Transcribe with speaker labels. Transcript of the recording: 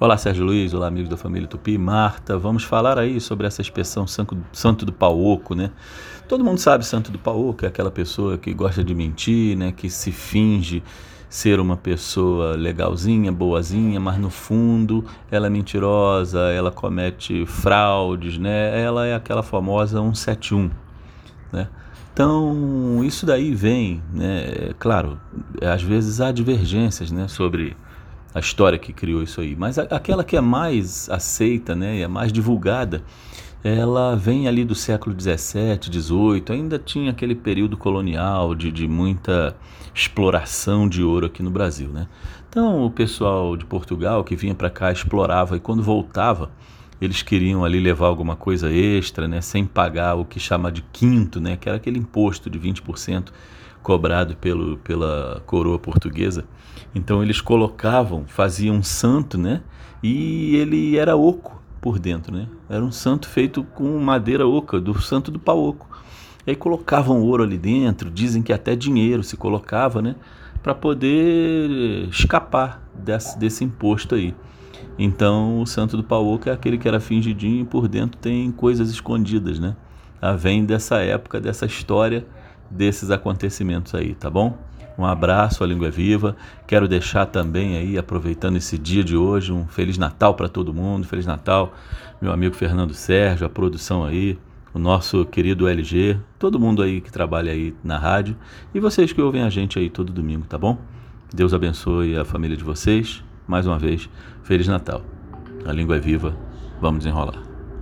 Speaker 1: Olá, Sérgio Luiz, olá, amigos da família Tupi, Marta. Vamos falar aí sobre essa expressão santo do pauoco, né? Todo mundo sabe santo do pauoco é aquela pessoa que gosta de mentir, né? Que se finge ser uma pessoa legalzinha, boazinha, mas no fundo ela é mentirosa, ela comete fraudes, né? Ela é aquela famosa 171, né? Então, isso daí vem, né? Claro, às vezes há divergências, né? Sobre a história que criou isso aí. Mas a, aquela que é mais aceita, né, e é mais divulgada, ela vem ali do século 17, 18, ainda tinha aquele período colonial de, de muita exploração de ouro aqui no Brasil, né? Então o pessoal de Portugal que vinha para cá explorava e quando voltava eles queriam ali levar alguma coisa extra, né, sem pagar o que chama de quinto, né, que era aquele imposto de 20% cobrado pelo, pela coroa portuguesa. Então eles colocavam, faziam um santo, né? E ele era oco por dentro, né? Era um santo feito com madeira oca, do santo do pau oco. E aí colocavam ouro ali dentro, dizem que até dinheiro se colocava, né? Para poder escapar desse, desse imposto aí. Então o santo do pau oco é aquele que era fingidinho e por dentro tem coisas escondidas, né? Ah, vem dessa época, dessa história desses acontecimentos aí, tá bom? Um abraço, a língua é viva. Quero deixar também aí, aproveitando esse dia de hoje, um Feliz Natal para todo mundo. Feliz Natal, meu amigo Fernando Sérgio, a produção aí, o nosso querido LG, todo mundo aí que trabalha aí na rádio e vocês que ouvem a gente aí todo domingo, tá bom? Deus abençoe a família de vocês. Mais uma vez, Feliz Natal. A língua é viva. Vamos desenrolar.